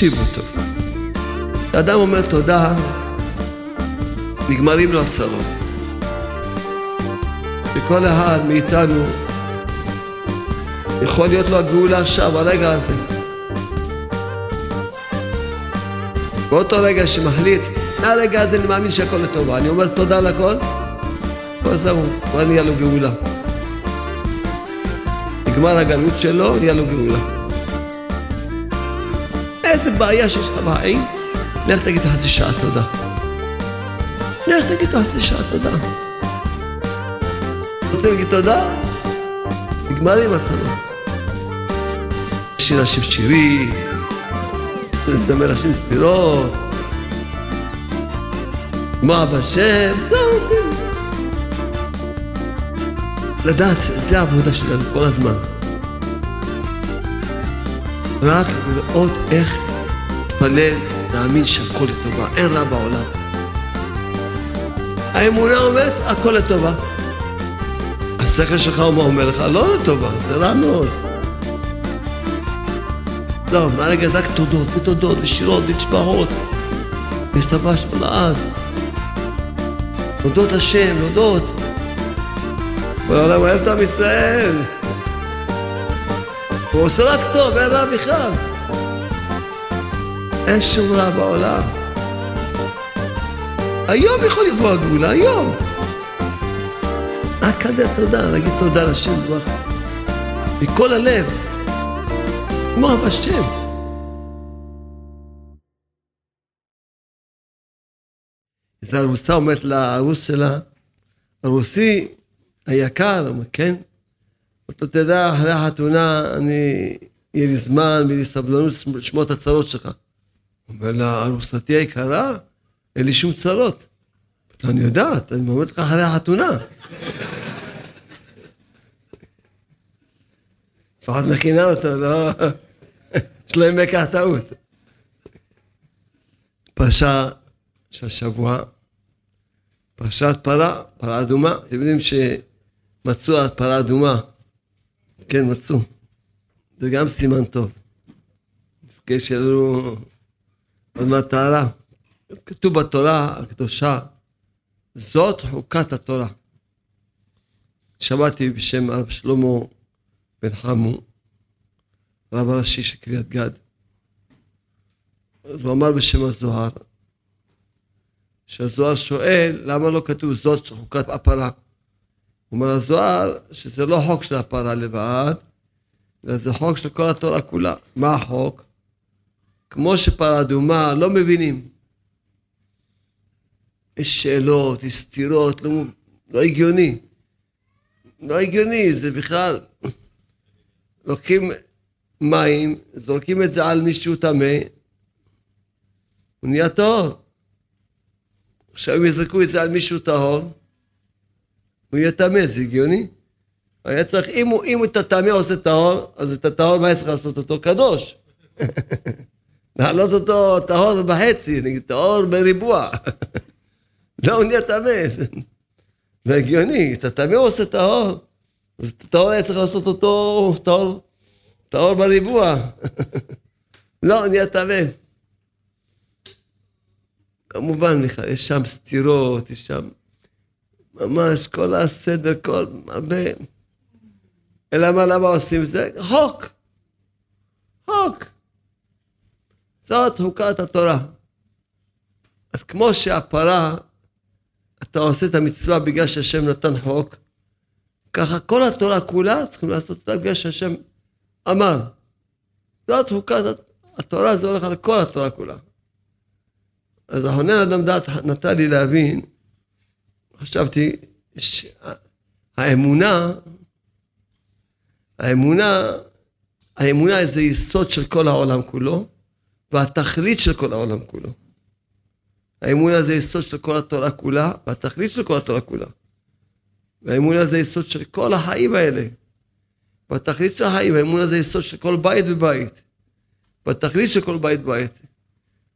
תקשיבו טוב. כשאדם אומר תודה, נגמרים לו הצרות. וכל אחד מאיתנו יכול להיות לו הגאולה עכשיו, הרגע הזה. באותו רגע שמחליט, מהרגע הזה אני מאמין שהכל לטובה. אני אומר תודה על הכל, כבר זהו, כבר נהיה לו גאולה. נגמר הגלות שלו, נהיה לו גאולה. איזה בעיה שיש לך בחיים, לך תגיד חצי שעה תודה. לך תגיד חצי שעה תודה. רוצה להגיד תודה? נגמר עם הצרות. שיר השם שירים, לזמר השם ספירות, מה בשם, זהו, עושים. לדעת, זה העבודה שלנו כל הזמן. רק לראות איך להתפלל, להאמין שהכל לטובה, אין רע בעולם. האמונה אומרת, הכל לטובה. השכל שלך מה אומר לך? לא לטובה, זה רע מאוד. לא, מהרגע זה רק תודות ותודות ושירות ותשבחות. להשתבש לעד. להודות לשם, להודות. בעולם אוהב את עם ישראל. הוא עושה רק טוב, אין רע בכלל. אין שום רע בעולם. היום יכול לבוא הגאולה, היום. רק כזה תודה, להגיד תודה לשם ברוך. מכל הלב. כמו אב השם. אז הארוסה אומרת לארוס שלה, ארוסי היקר, כן? אתה תדע, אחרי החתונה אני, יהיה לי זמן ויהיה לי סבלנות לשמוע את הצרות שלך. אומר לה, ארוסתי היקרה, אין לי שום צרות. אני יודעת, אני אומר לך אחרי החתונה. לפחות מכינה אותו, לא... שלא יהיה מקח טעות. פרשה של השבוע, פרשת פרה, פרה אדומה. אתם יודעים שמצאו פרה אדומה. כן, מצאו. זה גם סימן טוב. נזכה שיהיה עוד מעט טהרה. כתוב בתורה הקדושה, זאת חוקת התורה. שמעתי בשם הרב שלמה בן חמו, רב הראשי של קריית גד. אז הוא אמר בשם הזוהר, שהזוהר שואל למה לא כתוב זאת חוקת הפרה. הוא אומר הזוהר שזה לא חוק של הפרה לבד, אלא זה חוק של כל התורה כולה. מה החוק? כמו שפרה אדומה לא מבינים. יש שאלות, יש סתירות, לא, לא הגיוני. לא הגיוני, זה בכלל... לוקחים מים, זורקים את זה על מישהו טמא, הוא נהיה טהור. עכשיו אם יזרקו את זה על מישהו טהור, הוא יהיה טמא, זה הגיוני? היה צריך, אם הוא, אם את הטמא עושה טהור, אז את הטהור, מה צריך לעשות אותו? קדוש. להעלות אותו טהור בחצי, נגיד טהור בריבוע. לא, הוא נהיה טמא. זה הגיוני, את הטמא הוא עושה טהור, אז את הטהור היה צריך לעשות אותו טהור טהור בריבוע. לא, נהיה טמא. כמובן, יש שם סתירות, יש שם ממש כל הסדר, כל הרבה. אלא מה, למה עושים את זה? חוק. חוק. זאת חוקת התורה. אז כמו שהפרה, אתה עושה את המצווה בגלל שהשם נתן חוק, ככה כל התורה כולה צריכים לעשות אותה בגלל שהשם אמר. זאת חוקת התורה, זה הולך על כל התורה כולה. אז החונן אדם דעת נתן לי להבין, חשבתי, האמונה, האמונה, האמונה זה יסוד של כל העולם כולו, והתכלית של כל העולם כולו. האמונה זה יסוד של כל התורה כולה, והתכלית של כל התורה כולה. והאמונה זה יסוד של כל החיים האלה. והתכלית של החיים, האמונה זה יסוד של כל בית ובית. והתכלית של כל בית ובית.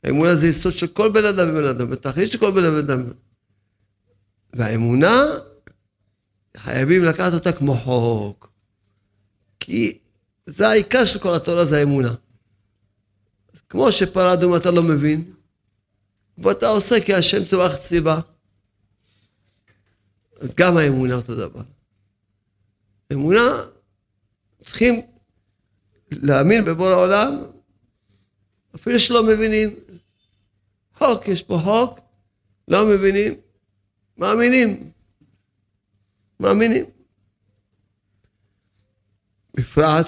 האמונה זה יסוד של כל בן אדם ובן אדם, והתכלית של כל בן אדם ובן אדם. והאמונה, חייבים לקחת אותה כמו חוק. כי זה העיקר של כל התורה, זה האמונה. כמו שפרה אדומה אתה לא מבין, ואתה עושה כי השם צורך ציבה. אז גם האמונה אותו דבר. אמונה, צריכים להאמין בבורא העולם, אפילו שלא מבינים. חוק, יש פה חוק, לא מבינים, מאמינים. מאמינים. בפרט,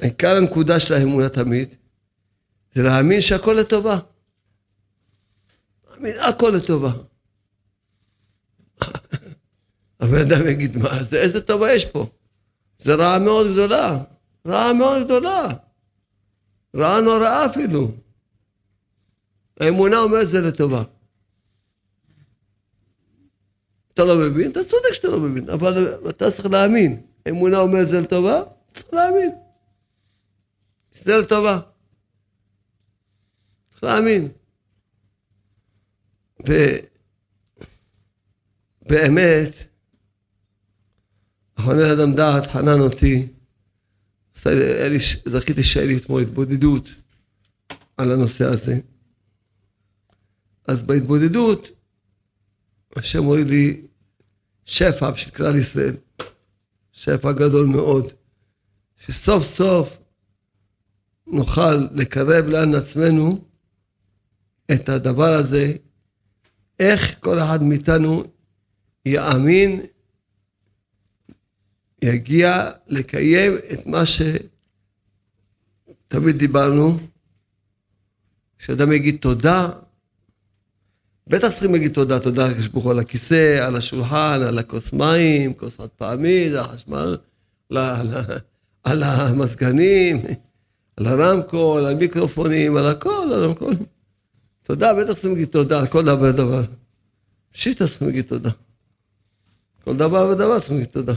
עיקר הנקודה של האמונה תמיד, זה להאמין שהכל לטובה. להאמין הכל לטובה. הבן אדם יגיד, מה זה, איזה טובה יש פה? זה רעה מאוד גדולה, רעה מאוד גדולה, רעה נוראה אפילו. האמונה אומרת זה לטובה. אתה לא מבין, אתה צודק שאתה לא מבין, אבל אתה צריך להאמין. אמונה אומרת זה לטובה, צריך להאמין. זה לטובה. צריך להאמין. ובאמת, אחרוני אדם דעת חנן אותי, זכיתי שהיה לי אתמול התבודדות על הנושא הזה. אז בהתבודדות, השם הוריד לי שפע של כלל ישראל, שפע גדול מאוד, שסוף סוף נוכל לקרב לאן עצמנו את הדבר הזה, איך כל אחד מאיתנו יאמין, יגיע לקיים את מה שתמיד דיברנו, שאדם יגיד תודה בטח צריכים להגיד תודה, תודה לקדוש ברוך הוא על הכיסא, על השולחן, על הכוס מים, כוס חד פעמי, זה החשמל, על המזגנים, על הרמקול, על המיקרופונים, על הכל, על הכל. תודה, בטח צריכים להגיד תודה על כל דבר ודבר. שיטה צריכים להגיד תודה. כל דבר ודבר צריכים להגיד תודה.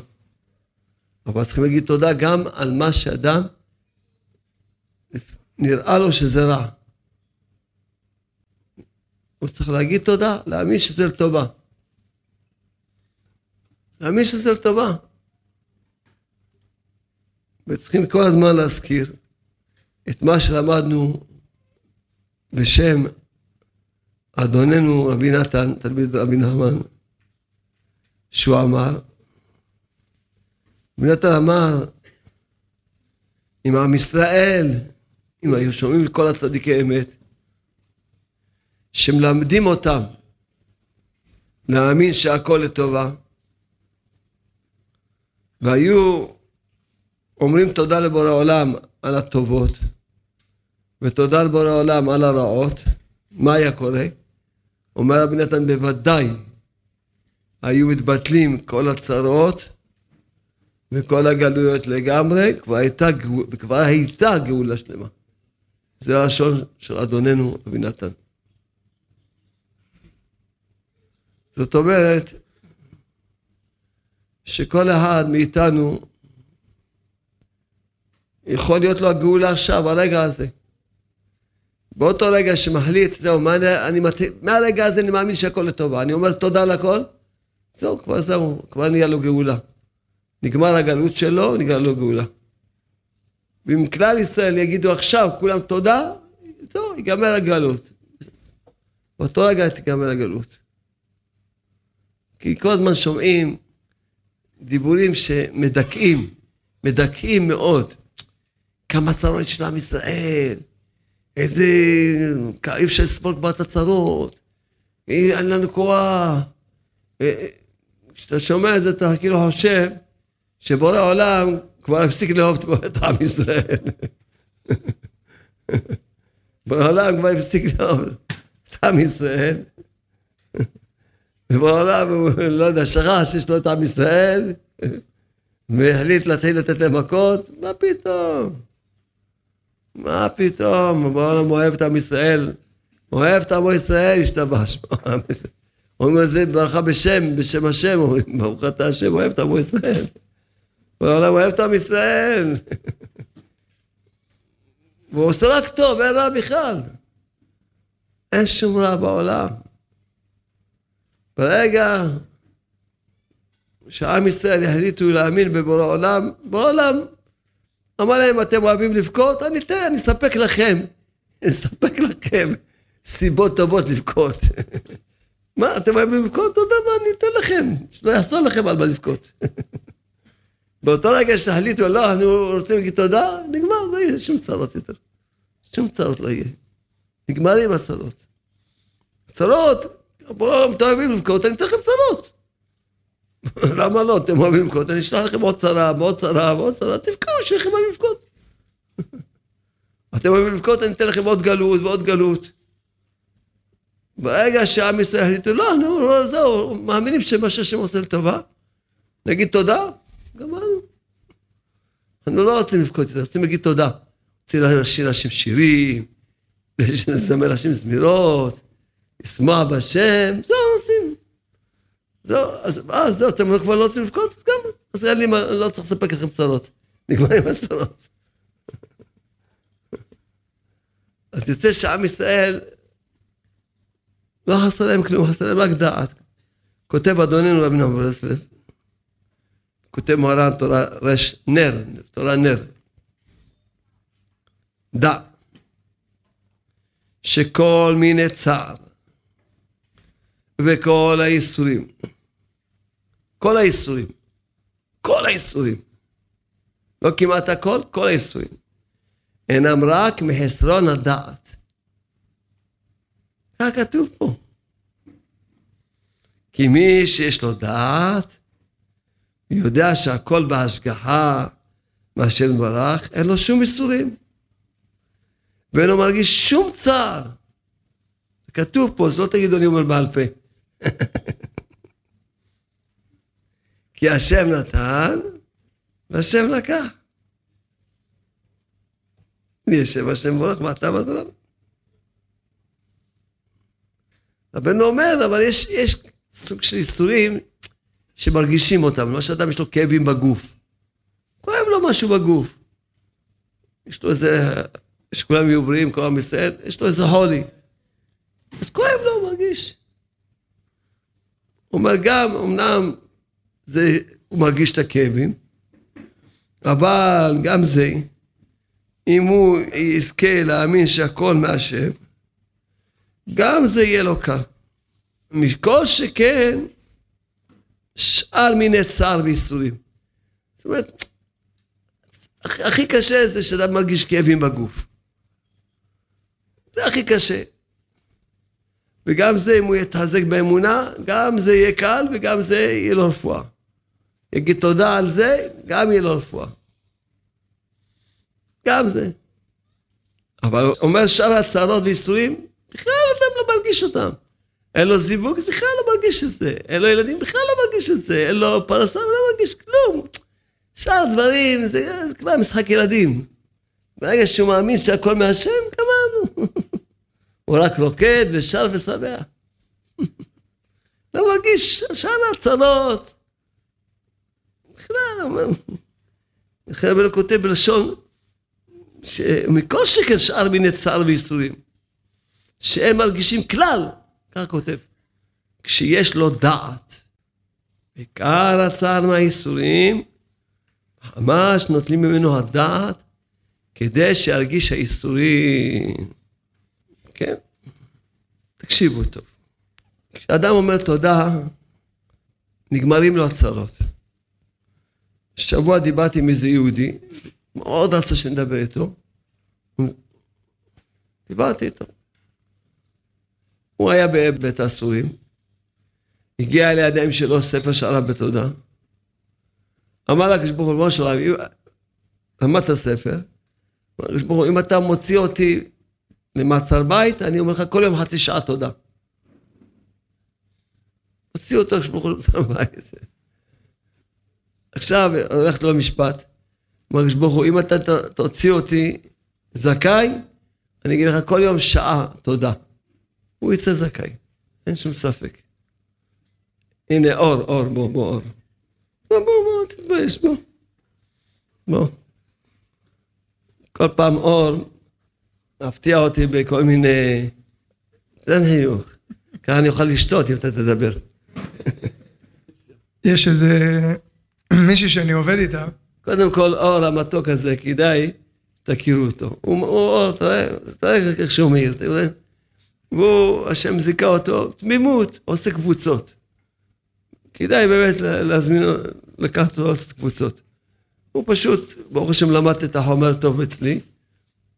אבל צריכים להגיד תודה גם על מה שאדם נראה לו שזה רע. הוא צריך להגיד תודה, להאמין שזה לטובה. להאמין שזה לטובה. וצריכים כל הזמן להזכיר את מה שלמדנו בשם אדוננו רבי נתן, תלמיד רבי נחמן, שהוא אמר, רבי נתן אמר, אם עם ישראל, אם היו שומעים את כל הצדיקי אמת, שמלמדים אותם להאמין שהכל לטובה, והיו אומרים תודה לבורא עולם על הטובות, ותודה לבורא עולם על הרעות, מה היה קורה? אומר רבי נתן, בוודאי היו מתבטלים כל הצרות וכל הגלויות לגמרי, כבר הייתה, כבר הייתה גאולה שלמה. זה הלשון של אדוננו רבי נתן. זאת אומרת שכל אחד מאיתנו יכול להיות לו הגאולה עכשיו, הרגע הזה. באותו רגע שמחליט, זהו, מה אני, אני מתחיל, מהרגע הזה אני מאמין שהכל לטובה. אני אומר תודה לכל, זהו, כבר זהו, כבר נהיה לו גאולה. נגמר הגלות שלו, נגמר לו גאולה. ואם כלל ישראל יגידו עכשיו כולם תודה, זהו, ייגמר הגלות. באותו רגע תיגמר הגלות. כי כל הזמן שומעים דיבורים שמדכאים, מדכאים מאוד. כמה צרות של עם ישראל, איזה... אי אפשר לסבול כבר את הצרות, אין לנו כוח. אה, אה, כשאתה שומע את זה אתה כאילו חושב שבורא העולם כבר הפסיק לאהוב את עם ישראל. בורא העולם כבר הפסיק לאהוב את עם ישראל. ובעולם הוא, לא יודע, שכח שיש לו את עם ישראל, והחליט להתחיל לתת להם מכות, מה פתאום? מה פתאום? בעולם אוהב את עם ישראל, אוהב את עם ישראל, השתבש. אומרים את זה ברכה בשם, בשם השם, אומרים, ברוך אתה השם, אוהב את עם ישראל. בעולם אוהב את עם ישראל. והוא עושה רק טוב, אין רע בכלל. אין שום רע בעולם. ברגע שעם ישראל החליטו להאמין בבורא עולם, בורא עולם אמר להם, אתם אוהבים לבכות? אני אתן, אני אספק לכם. אני אספק לכם סיבות טובות לבכות. מה, אתם אוהבים לבכות? יודע מה, אני אתן לכם. שלא יחסור לכם על מה לבכות. באותו רגע שתחליטו, לא, אנחנו רוצים להגיד תודה, נגמר, לא יהיה שום צרות יותר. שום צרות לא יהיה. נגמרים הצרות. צרות, בואו לא אוהבים לבכות, אני אתן לכם צרות. למה לא? אתם אוהבים לבכות, אני אשלח לכם עוד צרה, ועוד צרה, ועוד צרה, תבכו, שיהיה לכם מה לבכות. אתם אוהבים לבכות, אני אתן לכם עוד גלות ועוד גלות. ברגע שעם ישראל החליטו, לא, נו, לא, זהו, מאמינים שמה שהשם עושה לטובה, נגיד תודה, גמרנו. אנחנו לא רוצים לבכות יותר, רוצים להגיד תודה. רוצים לשיר השם שירים, לזמר השם זמירות, לשמוע בשם, זהו. זהו, אז אה, זהו, אתם כבר לא רוצים לבכות? אז גם, אז אין לי מה, לא צריך לספק לכם צרות. נגמר עם הצרות. אז יוצא שעם ישראל, לא חסר להם כלום, חסר להם רק דעת. כותב אדוננו רבי נחמן ברסלב, כותב מוהר"ן תורה רש נר, תורה נר. דע שכל מיני צער וכל האיסורים, כל האיסורים, כל האיסורים, לא כמעט הכל, כל האיסורים, אינם רק מחסרון הדעת. כך כתוב פה. כי מי שיש לו דעת, יודע שהכל בהשגחה מהשם ברך, אין לו שום איסורים. ואין לו מרגיש שום צער. כתוב פה, אז לא תגידו אני אומר בעל פה. כי השם נתן, והשם לקח. מי ישב השם בורך, מה אתה אמרת עליו? רבנו אומר, אבל יש, יש סוג של איסורים שמרגישים אותם. למשל, אדם יש לו כאבים בגוף. כואב לו משהו בגוף. יש לו איזה, שכולם יהיו בריאים, כל עם ישראל, יש לו איזה הולי. אז כואב לו, הוא מרגיש. הוא אומר, גם, אמנם זה, הוא מרגיש את הכאבים, אבל גם זה, אם הוא יזכה להאמין שהכל מהשם, גם זה יהיה לו קל. מכל שכן, שאר מיני צער וייסורים. זאת אומרת, הכי קשה זה שאדם מרגיש כאבים בגוף. זה הכי קשה. וגם זה, אם הוא יתחזק באמונה, גם זה יהיה קל וגם זה יהיה לו רפואה. יגיד תודה על זה, גם יהיה לו רפואה. גם זה. אבל אומר שאר הצערות ואיסורים, בכלל אדם לא מרגיש אותם. אין לו זיווג, בכלל לא מרגיש את זה. אין לו ילדים, בכלל לא מרגיש את זה. אין לו פרנסה, לא מרגיש כלום. שאר דברים, זה, זה כבר משחק ילדים. ברגע שהוא מאמין שהכל מהשם, גמרנו. הוא רק רוקד ושר ושמח. לא מרגיש שאר הצרות. בכלל, לכן רבנו כותב בלשון, שמכל שכן שאר מיני צער וייסורים, שהם מרגישים כלל כך כותב, כשיש לו דעת, עיקר הצער מהאיסורים, ממש נוטלים ממנו הדעת כדי שירגיש האיסורים. כן? תקשיבו טוב. כשאדם אומר תודה, נגמרים לו הצרות. שבוע דיברתי עם איזה יהודי, מאוד רצה שנדבר איתו. דיברתי איתו. הוא היה בבית האסורים, הגיע לידיים שלו ספר שעליו בתודה. אמר לקדוש ברוך הוא, של הרב, למד את הספר, אמר לקדוש ברוך הוא, אם אתה מוציא אותי למעצר בית, אני אומר לך כל יום חצי שעה תודה. הוציא אותו לקדוש ברוך הוא למעצר בית. עכשיו הולכת לו המשפט, אמר לקדוש ברוך הוא, אם אתה תוציא אותי זכאי, אני אגיד לך כל יום שעה תודה. הוא יצא זכאי, אין שום ספק. הנה אור, אור, בוא, בוא, אור. בוא, בוא, בוא, תתבייש, בוא. בוא. כל פעם אור מפתיע אותי בכל מיני... תן חיוך. ככה אני אוכל לשתות אם אתה תדבר. יש איזה מישהי שאני עובד איתה, קודם כל, אור המתוק הזה, כדאי תכירו אותו. הוא, אור, תראה, תראה איך שהוא מאיר, תראה. והוא, השם זיכה אותו, תמימות, עושה קבוצות. כדאי באמת להזמין, לקחת אותו לעשות קבוצות. הוא פשוט, ברוך השם למד את החומר טוב אצלי.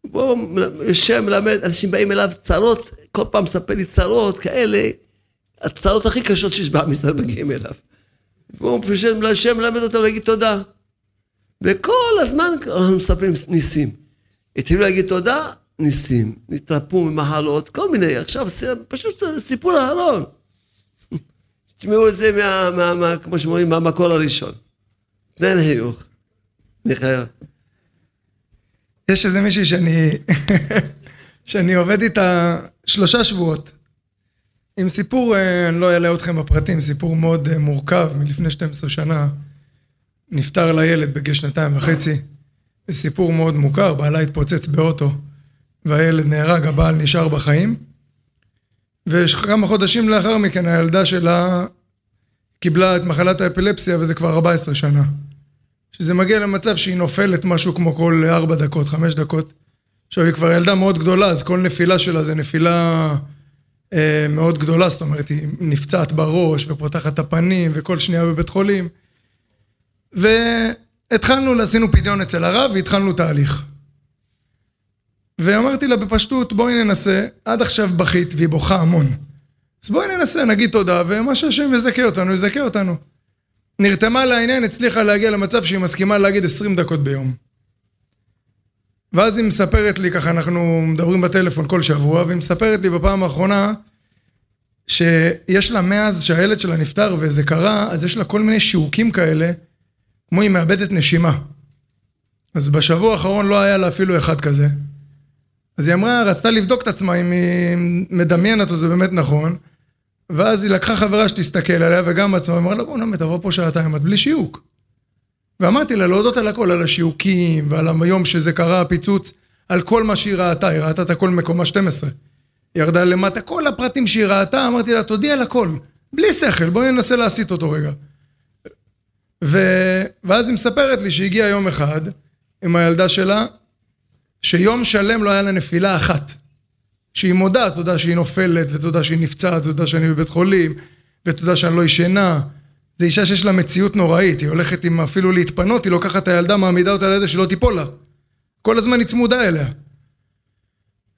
הוא יושב, מלמד, אנשים באים אליו צרות, כל פעם מספר לי צרות כאלה, הצרות הכי קשות שיש בעם ישראל מגיעים אליו. והוא פשוט יושב, מלמד אותם להגיד תודה. וכל הזמן אנחנו מספרים ניסים. התחילו להגיד תודה, ניסים. נתרפו ממחלות, כל מיני, עכשיו פשוט סיפור אהרון. תשמעו את זה מה, מה, מה, כמו שאומרים, מהמקור הראשון. תן חיוך. חייב. יש איזה מישהי שאני, שאני עובד איתה שלושה שבועות. עם סיפור, אה, אני לא אעלה אתכם בפרטים, סיפור מאוד אה, מורכב מלפני 12 שנה. נפטר לה ילד בגיל שנתיים וחצי. סיפור מאוד מוכר, בעלה התפוצץ באוטו והילד נהרג, הבעל נשאר בחיים. וכמה חודשים לאחר מכן הילדה שלה קיבלה את מחלת האפילפסיה וזה כבר 14 שנה. שזה מגיע למצב שהיא נופלת משהו כמו כל 4 דקות, 5 דקות. עכשיו היא כבר ילדה מאוד גדולה, אז כל נפילה שלה זה נפילה מאוד גדולה, זאת אומרת היא נפצעת בראש ופותחת את הפנים וכל שנייה בבית חולים. והתחלנו, עשינו פדיון אצל הרב והתחלנו תהליך. ואמרתי לה בפשטות, בואי ננסה, עד עכשיו בכית והיא בוכה המון. אז בואי ננסה, נגיד תודה, ומה שהשם יזכה אותנו, יזכה אותנו. נרתמה לעניין, הצליחה להגיע למצב שהיא מסכימה להגיד 20 דקות ביום. ואז היא מספרת לי, ככה אנחנו מדברים בטלפון כל שבוע, והיא מספרת לי בפעם האחרונה שיש לה מאז שהילד שלה נפטר וזה קרה, אז יש לה כל מיני שיעוקים כאלה, כמו היא מאבדת נשימה. אז בשבוע האחרון לא היה לה אפילו אחד כזה. אז היא אמרה, רצתה לבדוק את עצמה אם היא מדמיינת או זה באמת נכון, ואז היא לקחה חברה שתסתכל עליה וגם עצמה, אמרה לה בוא נאמת, תבוא פה שעתיים, את בלי שיעוק. ואמרתי לה להודות על הכל, על השיעוקים ועל היום שזה קרה, הפיצוץ, על כל מה שהיא ראתה, היא ראתה את הכל מקומה 12. היא ירדה למטה, כל הפרטים שהיא ראתה, אמרתי לה, תודי על הכל, בלי שכל, בואי ננסה להסיט אותו רגע. ו... ואז היא מספרת לי שהגיע יום אחד עם הילדה שלה, שיום שלם לא היה לה נפילה אחת. שהיא מודה, תודה שהיא נופלת, ותודה שהיא נפצעת, תודה שאני בבית חולים, ותודה שאני לא ישנה. זו אישה שיש לה מציאות נוראית, היא הולכת עם אפילו להתפנות, היא לוקחת את הילדה, מעמידה אותה לידה שלא תיפול לה. כל הזמן היא צמודה אליה.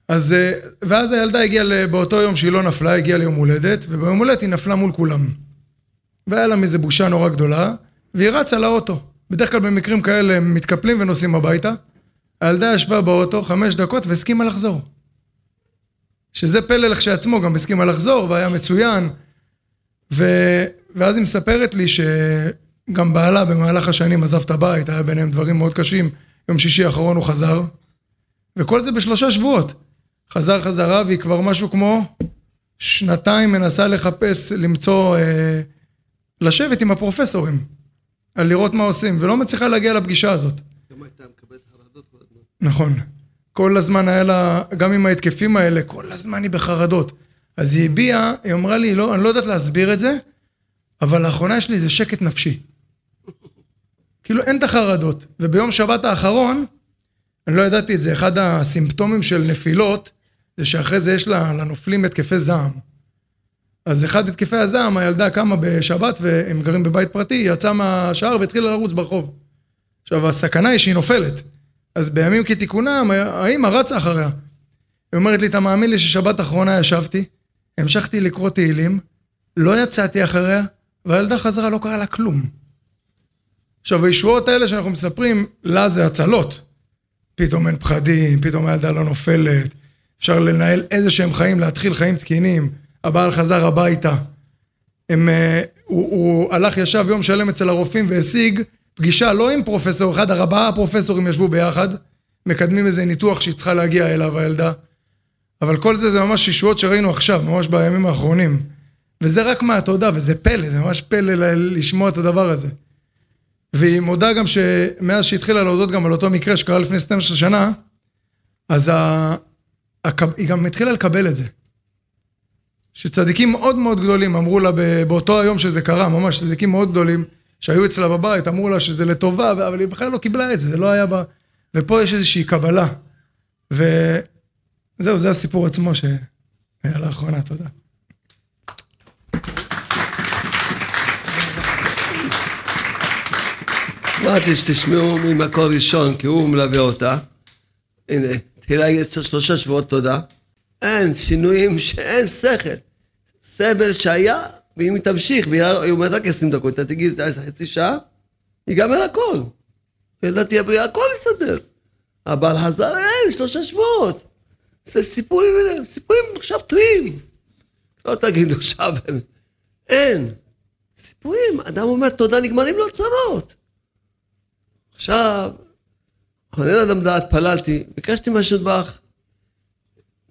אז, אה, ואז הילדה הגיעה באותו יום שהיא לא נפלה, הגיעה ליום הולדת, וביום הולדת היא נפלה מול כולם. והיה לה מזה בושה נורא גדולה, והיא רצה לאוטו. בדרך כלל במקרים כאלה הם מתקפלים ונוסעים הביתה. הילדה ישבה באוטו חמש דקות והסכימה לחזור. שזה פלא לכשעצמו, גם הסכימה לחזור והיה מצוין. ו... ואז היא מספרת לי שגם בעלה במהלך השנים עזב את הבית, היה ביניהם דברים מאוד קשים. יום שישי האחרון הוא חזר, וכל זה בשלושה שבועות. חזר חזרה והיא כבר משהו כמו שנתיים מנסה לחפש, למצוא, אה, לשבת עם הפרופסורים, על לראות מה עושים, ולא מצליחה להגיע לפגישה הזאת. גם הייתה מקבלת חרדות כל הזמן. נכון. כל הזמן היה לה, גם עם ההתקפים האלה, כל הזמן היא בחרדות. אז היא הביעה, היא אמרה לי, לא, אני לא יודעת להסביר את זה, אבל לאחרונה יש לי איזה שקט נפשי. כאילו אין את החרדות. וביום שבת האחרון, אני לא ידעתי את זה, אחד הסימפטומים של נפילות, זה שאחרי זה יש לנופלים התקפי זעם. אז אחד התקפי הזעם, הילדה קמה בשבת והם גרים בבית פרטי, יצאה מהשער והתחילה לרוץ ברחוב. עכשיו הסכנה היא שהיא נופלת. אז בימים כתיקונם, האמא רצה אחריה. היא אומרת לי, אתה מאמין לי ששבת אחרונה ישבתי, המשכתי לקרוא תהילים, לא יצאתי אחריה, והילדה חזרה, לא קרה לה כלום. עכשיו, הישועות האלה שאנחנו מספרים, לה זה הצלות. פתאום אין פחדים, פתאום הילדה לא נופלת, אפשר לנהל איזה שהם חיים, להתחיל חיים תקינים, הבעל חזר הביתה. הם, אה, הוא, הוא הלך, ישב יום שלם אצל הרופאים והשיג פגישה לא עם פרופסור אחד, ארבעה פרופסורים ישבו ביחד, מקדמים איזה ניתוח שהיא צריכה להגיע אליו, הילדה. אבל כל זה זה ממש ישועות שראינו עכשיו, ממש בימים האחרונים. וזה רק מהתודה, וזה פלא, זה ממש פלא לשמוע את הדבר הזה. והיא מודה גם שמאז שהתחילה להודות גם על אותו מקרה שקרה לפני 12 שנה, אז ה... היא גם התחילה לקבל את זה. שצדיקים מאוד מאוד גדולים אמרו לה באותו היום שזה קרה, ממש צדיקים מאוד גדולים, שהיו אצלה בבית, אמרו לה שזה לטובה, אבל היא בכלל לא קיבלה את זה, זה לא היה בה... ופה יש איזושהי קבלה. וזהו, זה הסיפור עצמו שהיה לאחרונה, תודה. אמרתי שתשמעו ממקור ראשון, כי הוא מלווה אותה. הנה, תחילה להגיד שלושה שבועות תודה. אין שינויים שאין שכל. סבל שהיה, ואם היא תמשיך, והיא אומרת רק עשרים דקות, אתה תגיד חצי שעה, ייגמר הכל. ילדה תהיה בריאה, הכל יסדר. הבעל חזר, אין, שלושה שבועות. זה סיפורים, סיפורים עכשיו טריים. לא תגידו עכשיו, אין. סיפורים, אדם אומר תודה, נגמרים לו צרות. עכשיו, חונן אדם דעת, התפללתי, ביקשתי משהו בך,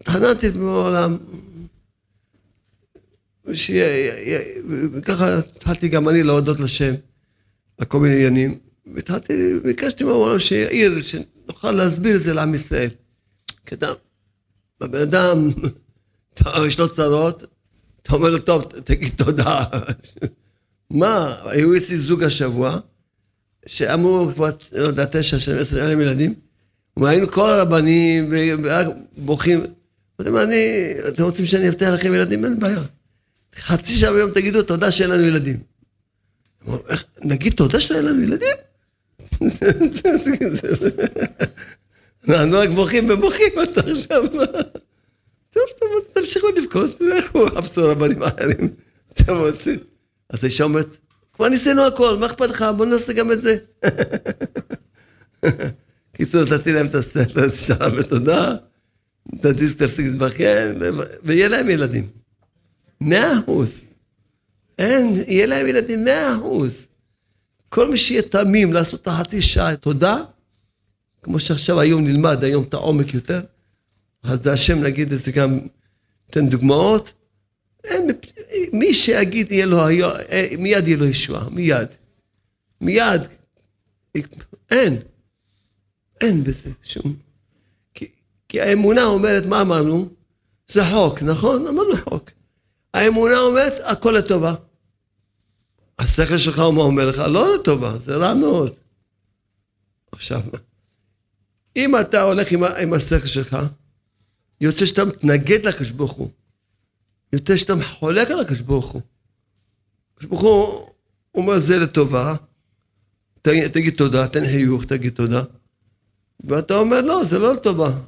התחננתי בעולם, וככה התחלתי גם אני להודות לשם על כל מיני עניינים, והתחלתי, ביקשתי מהעולם שיעיר, שנוכל להסביר את זה לעם ישראל. כי אדם, הבן אדם, יש לו צרות, אתה אומר לו, טוב, תגיד תודה. מה, היו אצלי זוג השבוע, שאמרו כבר, לא יודע, תשע, עשרה, עשר, אלף ילדים, והיינו כל הרבנים, ורק בוכים. אמרתי, אני, אתם רוצים שאני אבטח לכם ילדים? אין בעיה. חצי שעה ביום תגידו תודה שאין לנו ילדים. נגיד תודה שאין לנו ילדים? אנחנו רק בוכים ובוכים, אתה עכשיו... טוב, תמשיכו לבכות, לכו, חפשו רבנים אחרים. אתם רוצים. אז האישה אומרת, כבר ניסינו הכל, מה אכפת לך? בוא נעשה גם את זה. קיצור, נתתי להם את הספר, שעה ותודה, נתתי שתפסיק להתבכיין, ויהיה להם ילדים. מאה אחוז. אין, יהיה להם ילדים מאה אחוז. כל מי שיהיה תמים לעשות את החצי שעה תודה, כמו שעכשיו היום נלמד, היום את העומק יותר, אז השם נגיד את זה גם, ניתן דוגמאות, אין, מי שיגיד יהיה לו, אה, מיד יהיה לו ישועה, מיד. מיד. אין. אין בזה שום. כי, כי האמונה אומרת, מה אמרנו? זה חוק, נכון? אמרנו חוק. האמונה אומרת, הכל לטובה. השכל שלך, מה אומר לך? לא לטובה, זה רע מאוד. עכשיו, אם אתה הולך עם, עם השכל שלך, יוצא שאתה מתנגד לקדוש ברוך הוא. יותר שאתה חולק על הקדוש ברוך הוא. הקדוש ברוך הוא אומר זה לטובה, תגיד, תודה, תן חיוך, תגיד תודה. ואתה אומר לא, זה לא לטובה.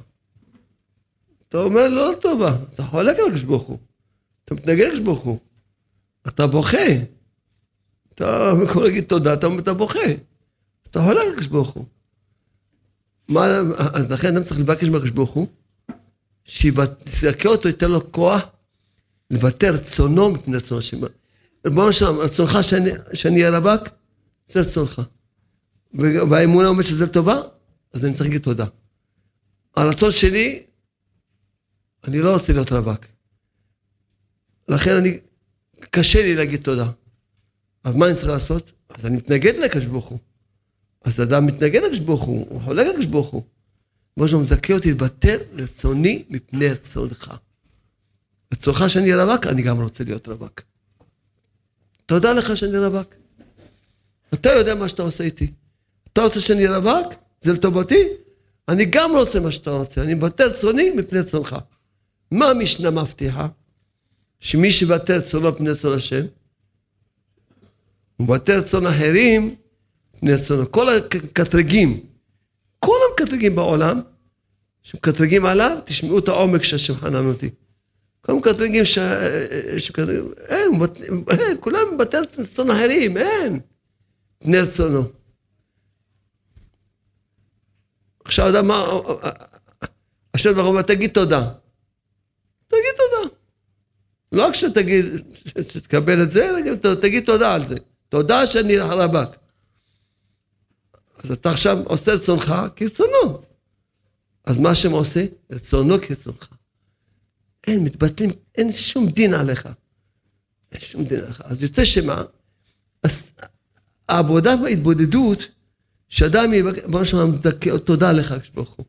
אתה אומר לא לטובה, אתה חולק על הקדוש ברוך הוא. אתה מתנגד לקדוש ברוך הוא. אתה בוכה. אתה במקום להגיד תודה, אתה, אתה בוכה. אתה חולק על הקדוש ברוך הוא. מה, אז לכן אדם צריך לבקש מהקדוש ברוך הוא, שיזכה אותו, ייתן לו כוח לבטא רצונו מפני רצון השם. ריבונו שלום, רצונך שאני אהיה רווק? זה רצונך. והאמונה אומרת שזה לטובה, אז אני צריך להגיד תודה. הרצון שלי, אני לא רוצה להיות רווק. לכן אני, קשה לי להגיד תודה. אז מה אני צריך לעשות? אז אני מתנגד לקדוש ברוך הוא. אז אדם מתנגד לקדוש ברוך הוא, הוא חולק לקדוש ברוך הוא. כמו שהוא מזכה אותי לבטל רצוני מפני רצונך. רצונך שאני אהיה רווק, אני גם רוצה להיות רווק. תודה לך שאני רווק. אתה יודע מה שאתה עושה איתי. אתה רוצה שאני אהיה רווק? זה לטובתי? אני גם רוצה מה שאתה רוצה, אני מבטל רצוני מפני רצונך. מה המשנה מבטיחה? שמי שבטל רצונו מפני רצון השם, הוא מבטל רצון אחרים מפני רצונו. כל הקטרגים, כל המקטרגים בעולם, שמקטרגים עליו, תשמעו את העומק שהשם חנן אותי. כל מקטרגים ש... שקטרגים, אין, אין, כולם בתי רצון אחרים, אין. בני רצונו. עכשיו אדם מה... השם ברוך אומר, תגיד תודה. תגיד תודה. לא רק שתגיד, שתקבל את זה, תגיד תודה על זה. תודה שאני רווק. אז אתה עכשיו עושה רצונך כרצונו. אז מה השם עושה? רצונו כרצונך. אין, מתבטלים, אין שום דין עליך. אין שום דין עליך. אז יוצא שמה? אז העבודה וההתבודדות, שאדם בוא נשמע, מדכא, תודה לך, הקדוש ברוך הוא.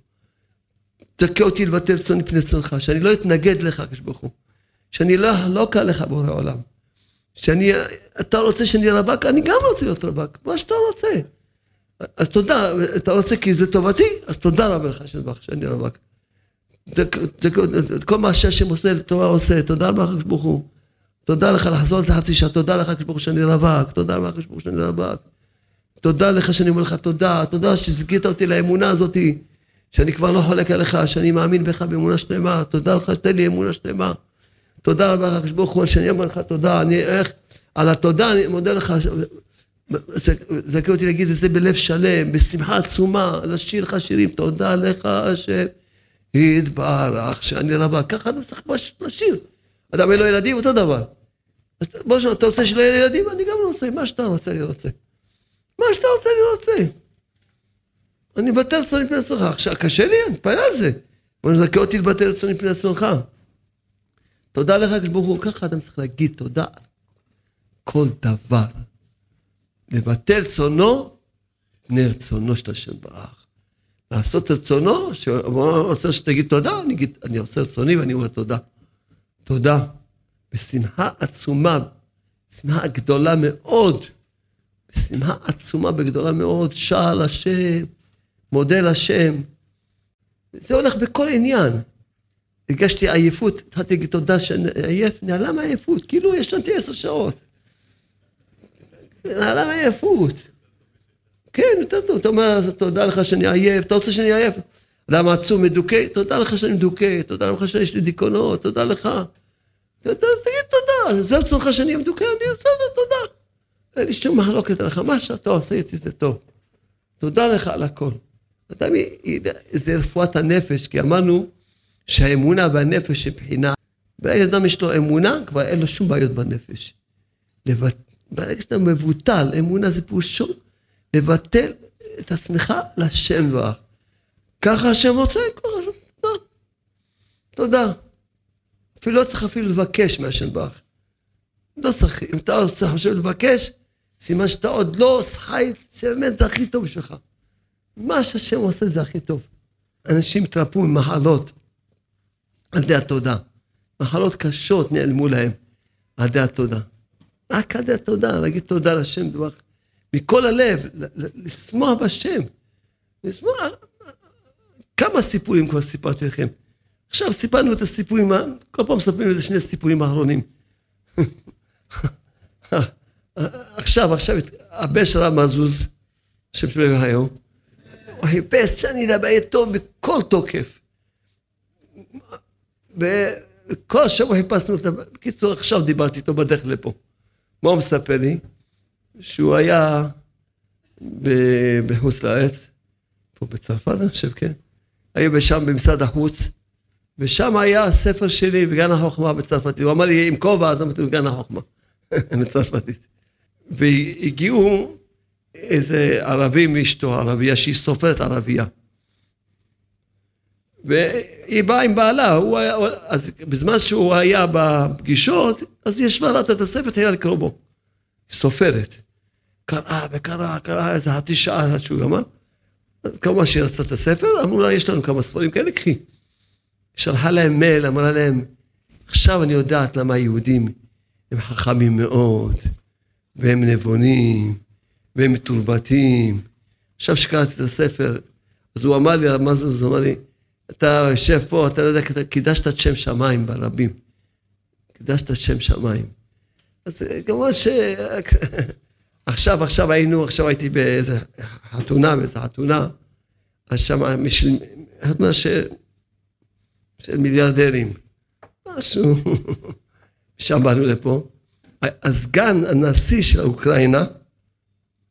תדכא אותי לבטל רצון מפני רצונך, שאני לא אתנגד לך, הקדוש ברוך הוא. שאני לא אחלוק עליך בורא עולם. שאני, אתה רוצה שאני רווק? אני גם רוצה להיות רווק, מה שאתה רוצה. אז תודה, אתה רוצה כי זה טובתי? אז תודה רבה לך שאני רווק. זה, כל מה שהשם עושה, תורה עושה, תודה רבה לך ברוך הוא. תודה לך לחזור על זה חצי שעה, תודה לך ברוך הוא שאני רווק, תודה לך ברוך הוא שאני רווק. תודה לך שאני אומר לך תודה, תודה שזיכית אותי לאמונה הזאתי, שאני כבר לא חולק עליך, שאני מאמין בך באמונה שלמה, תודה לך שתן לי אמונה שלמה. תודה רבה לך ברוך הוא שאני אומר לך תודה, אני איך, על התודה אני מודה לך, זכה אותי להגיד את זה בלב שלם, בשמחה עצומה, לשיר לך שירים, תודה לך השם יתברך שאני רווק, ככה אני צריך לשיר. אדם אין לו ילדים, אותו דבר. בוא נשמע, אתה רוצה שלא יהיה ילדים? אני גם רוצה, מה שאתה רוצה אני רוצה. מה שאתה רוצה אני רוצה. אני מבטל רצוני מפני עצמך. עכשיו, קשה לי, אני מתפלל על זה. בוא נזכה אותי לבטל רצוני מפני עצמך. תודה לך, הקדוש ברוך הוא. ככה אדם צריך להגיד תודה על כל דבר. לבטל רצונו מפני רצונו של השם ברח. לעשות רצונו, שהוא רוצה שתגיד תודה, אני, אגיד, אני עושה רצוני ואני אומר תודה. תודה. בשמחה עצומה, שמחה גדולה מאוד, בשמחה עצומה וגדולה מאוד, שעל השם, מודה לשם. זה הולך בכל עניין. הרגשתי עייפות, התחלתי להגיד תודה שאני עייף, למה עייפות? כאילו ישנתי עשר שעות. למה עייפות? כן, יותר טוב, אתה אומר, תודה לך שאני עייף, אתה רוצה שאני עייף? אדם עצום, מדוכא, תודה לך שאני מדוכא, תודה לך שיש לי דיכאונות, תודה לך. תגיד תודה, זה רצונך שאני מדוכא, אני בסדר, תודה. אין לי שום מחלוקת עליך, מה שאתה עושה איתי זה טוב. תודה לך על הכל. מבין, זה רפואת הנפש, כי אמרנו שהאמונה והנפש הם בחינה. ברגע שאדם יש לו אמונה, כבר אין לו שום בעיות בנפש. ברגע שאתה מבוטל, אמונה זה פירושו לבטל את עצמך לשם ברך. ככה השם רוצה, ככה תודה. אפילו לא צריך אפילו לבקש מהשם ברך. לא צריך, אם אתה רוצה עכשיו לבקש, סימן שאתה עוד לא חי, שבאמת זה הכי טוב בשבילך. מה שהשם עושה זה הכי טוב. אנשים התרפאו ממחלות על ידי התודה. מחלות קשות נעלמו להם על ידי התודה. רק על ידי התודה, להגיד תודה לשם דבר. מכל הלב, לשמוח בשם. לשמוח, כמה סיפורים כבר סיפרתי לכם. עכשיו סיפרנו את הסיפורים, כל פעם מספרים איזה שני סיפורים אחרונים. עכשיו, עכשיו, הבן של הרב מזוז, השם שלו היום, הוא חיפש שאני אדבר איתו בכל תוקף. וכל שבוע חיפשנו אותו, בקיצור, עכשיו דיברתי איתו בדרך לפה. מה הוא מספר לי? שהוא היה בחוץ לארץ, פה בצרפת, אני חושב, כן. היו שם במשרד החוץ, ושם היה הספר שלי בגן החוכמה בצרפתית. הוא אמר לי, עם כובע, אז אמרתי, בגן החוכמה, בצרפתית. והגיעו איזה ערבי מאשתו, ערבייה, שהיא סופרת ערבייה. והיא באה עם בעלה, הוא היה, אז בזמן שהוא היה בפגישות, אז היא ישבה ראתה את הספר, היה לקרוא בו. סופרת. קראה וקראה, קראה איזה חצי שעה עד שהוא גמר. כמובן שהיא רצתה את הספר, אמרו לה, יש לנו כמה ספרים כאלה, קחי. שלחה להם מייל, אמרה להם, עכשיו אני יודעת למה היהודים הם חכמים מאוד. והם נבונים, והם מתורבתים. עכשיו שקראתי את הספר, אז הוא אמר לי, מה זה, הוא אמר לי, אתה יושב פה, אתה לא יודע, קידשת את שם שמיים ברבים. קידשת את שם שמיים. אז כמובן ש... עכשיו, עכשיו היינו, עכשיו הייתי באיזה חתונה, באיזה חתונה, אז שם, חתונה של, של מיליארדרים, משהו, שם באנו לפה. הסגן הנשיא של אוקראינה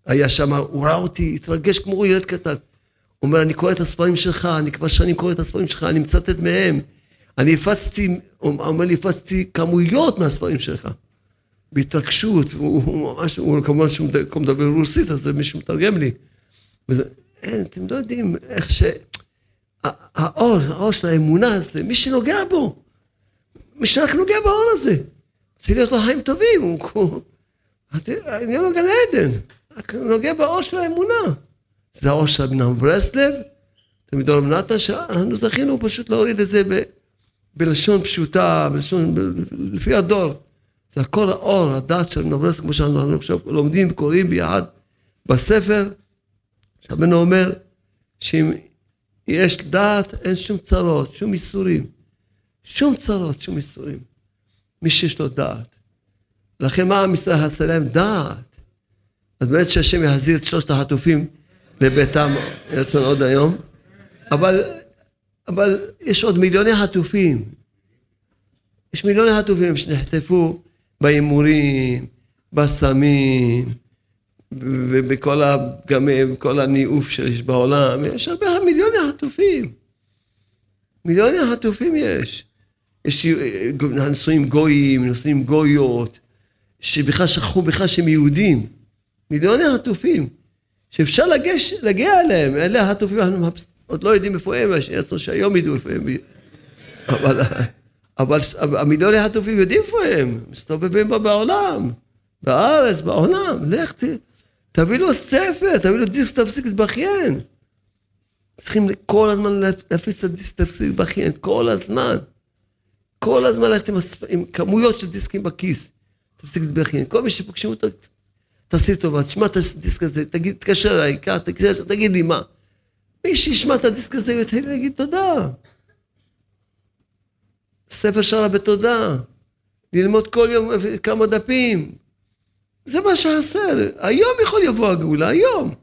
היה שם, הוא ראה אותי, התרגש כמו ילד קטן. הוא אומר, אני קורא את הספרים שלך, אני כבר שנים קורא את הספרים שלך, אני מצטט מהם. אני הפצתי, הוא אומר לי, הפצתי כמויות מהספרים שלך. בהתרגשות, הוא, הוא ממש, הוא כמובן שהוא מדבר רוסית, אז זה מישהו מתרגם לי. וזה, אין, אתם לא יודעים איך ש... האור, האור של האמונה הזה, מי שנוגע בו, מי שרק נוגע באור הזה. צריך להיות לו חיים טובים, הוא... אני לא גן עדן, רק נוגע באור של האמונה. זה האור של אבינם ברסלב, תמיד אור מנתה, שאנחנו זכינו פשוט להוריד את זה ב, בלשון פשוטה, בלשון, לפי הדור. זה הכל האור, הדת של נברס, כמו שאנחנו עכשיו לומדים וקוראים ביחד בספר, שרבנו אומר שאם יש דעת אין שום צרות, שום איסורים. שום צרות, שום איסורים. מי שיש לו דעת. לכן מה עם ישראל עשה להם? דעת. אז באמת שהשם יחזיר את שלושת החטופים לביתם, יצאנו עוד היום. אבל, אבל יש עוד מיליוני חטופים. יש מיליוני חטופים שנחטפו בהימורים, בסמים, ובכל הפגמים, בכל הניאוף שיש בעולם. יש הרבה מיליוני חטופים. מיליוני חטופים יש. יש נשואים גויים, נשואים גויות, שבכלל שכחו בכלל שהם יהודים. מיליוני חטופים, שאפשר לגש, להגיע אליהם, אלה החטופים, אנחנו עוד לא יודעים איפה הם, יצאו שהיום ידעו איפה הם. אבל, אבל המיליוני החטופים יודעים איפה הם, מסתובבים בה בעולם, בארץ, בעולם, לך ת, תביא לו ספר, תביא לו דיסק, תפסיק להתבכיין. צריכים כל הזמן להפיץ את הדיסק, תפסיק להתבכיין, כל הזמן. כל הזמן ללכת עם, עם כמויות של דיסקים בכיס. תפסיק להתבכיין. כל מי שפוגשים אותו, תעשי טובה, תשמע את הדיסק הזה, תגיד, תתקשר אליי, תגיד לי מה. מי שישמע את הדיסק הזה, יתחיל להגיד תודה. ספר שרה בתודה. ללמוד כל יום כמה דפים. זה מה שחסר. היום יכול לבוא הגאולה, היום.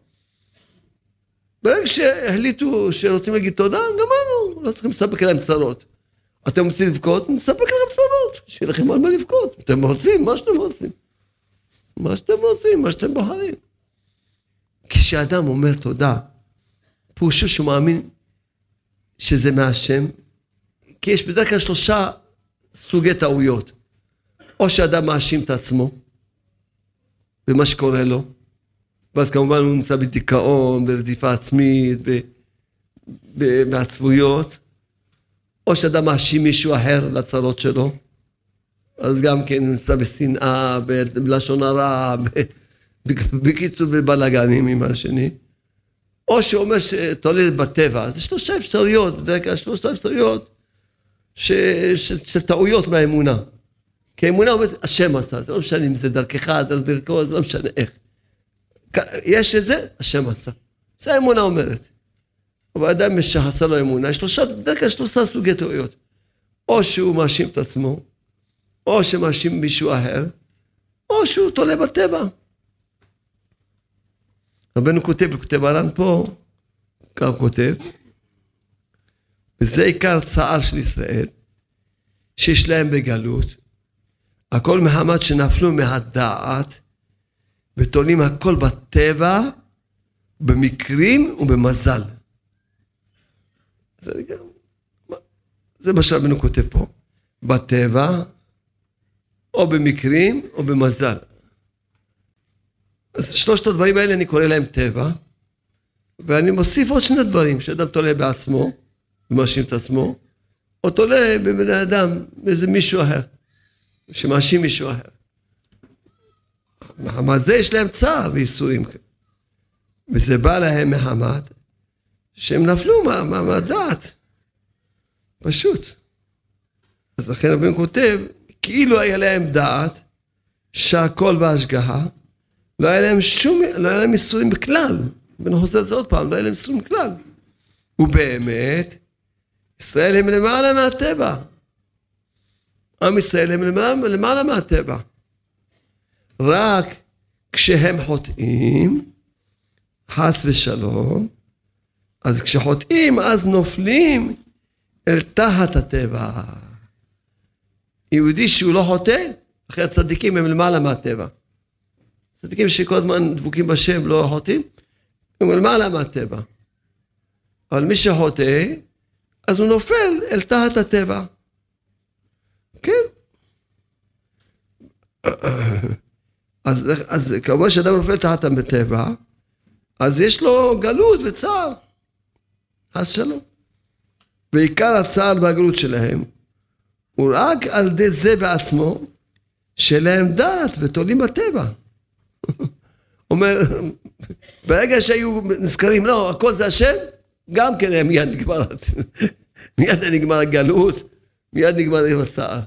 ברגע שהחליטו שרוצים להגיד תודה, גמרנו, לא צריכים לספק להם צרות. אתם רוצים לבכות? נספק לכם צרות, שיהיה לכם על מה לבכות. אתם רוצים, מה שאתם רוצים. מה שאתם רוצים, מה שאתם בוחרים. כשאדם אומר תודה, פירושו שהוא מאמין שזה מהשם, כי יש בדרך כלל שלושה סוגי טעויות. או שאדם מאשים את עצמו במה שקורה לו, ואז כמובן הוא נמצא בדיכאון, ברדיפה עצמית, בעצבויות, או שאדם מאשים מישהו אחר לצרות שלו, אז גם כן נמצא בשנאה, בלשון הרע, בקיצור בבלאגנים עם השני. או שהוא אומר שתולה בטבע, זה שלושה אפשרויות, בדרך כלל שלושה אפשרויות ש, ש, של טעויות מהאמונה. כי האמונה אומרת, השם עשה, זה לא משנה אם זה דרכך, זה לא דרכו, זה לא משנה איך. יש את זה, השם עשה. זה האמונה אומרת. אבל אדם שחסר לו אמונה, יש שלושה, בדרך כלל שלושה סוגי טעויות. או שהוא מאשים את עצמו, או שמאשים מישהו אחר, או שהוא תולה בטבע. רבנו כותב, כותב עליו פה, הוא כותב, וזה עיקר צער של ישראל, שיש להם בגלות, הכל מחמת שנפלו מהדעת, ותולים הכל בטבע, במקרים ובמזל. זה, זה מה שרבנו כותב פה, בטבע, או במקרים או במזל. אז שלושת הדברים האלה אני קורא להם טבע, ואני מוסיף עוד שני דברים, שאדם תולה בעצמו, ומאשים את עצמו, או תולה בבני אדם, באיזה מישהו אחר, שמאשים מישהו אחר. מחמת זה יש להם צער וייסורים. וזה בא להם מחמת שהם נפלו מהדעת. פשוט. אז לכן רבי כותב, כאילו היה להם דעת, שהכל בהשגחה, לא היה להם שום, לא היה להם איסורים בכלל. ואני חוזר על זה עוד פעם, לא היה להם איסורים בכלל. ובאמת, ישראל הם למעלה מהטבע. עם ישראל הם למעלה, למעלה מהטבע. רק כשהם חוטאים, חס ושלום, אז כשחוטאים, אז נופלים אל תחת הטבע. יהודי שהוא לא חוטא, אחרי הצדיקים הם למעלה מהטבע. צדיקים שכל הזמן דבוקים בשם, לא חוטאים, הם למעלה מהטבע. אבל מי שחוטא, אז הוא נופל אל תחת הטבע. כן. אז, אז כמובן שאדם נופל תחת הטבע, אז יש לו גלות וצער. חס שלום. ועיקר הצער והגלות שלהם הוא רק על ידי זה בעצמו, שלהם דעת ותולים בטבע. אומר, ברגע שהיו נזכרים, לא, הכל זה השם, גם כן מיד נגמר, מיד נגמר הגלות, מיד נגמר עם הצער.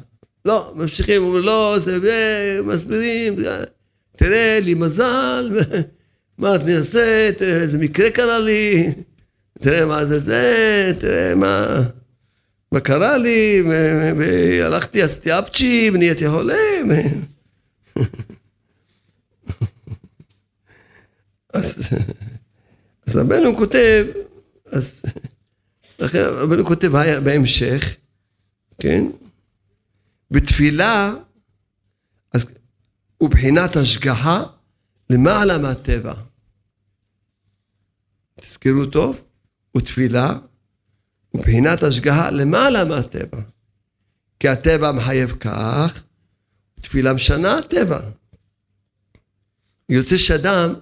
לא, ממשיכים, אומרים, לא, זה, מסבירים, תראה, לי מזל, מה את נעשה, תראה איזה מקרה קרה לי, תראה מה זה זה, תראה מה, מה קרה לי, והלכתי, עשיתי אפצ'י, ונהייתי חולה. אז, אז רבנו כותב, אז לכן רבנו כותב בהמשך, כן? בתפילה, אז הוא בחינת השגחה למעלה מהטבע. תזכרו טוב, ותפילה ובחינת השגחה למעלה מהטבע. כי הטבע מחייב כך, תפילה משנה הטבע. יוצא שאדם,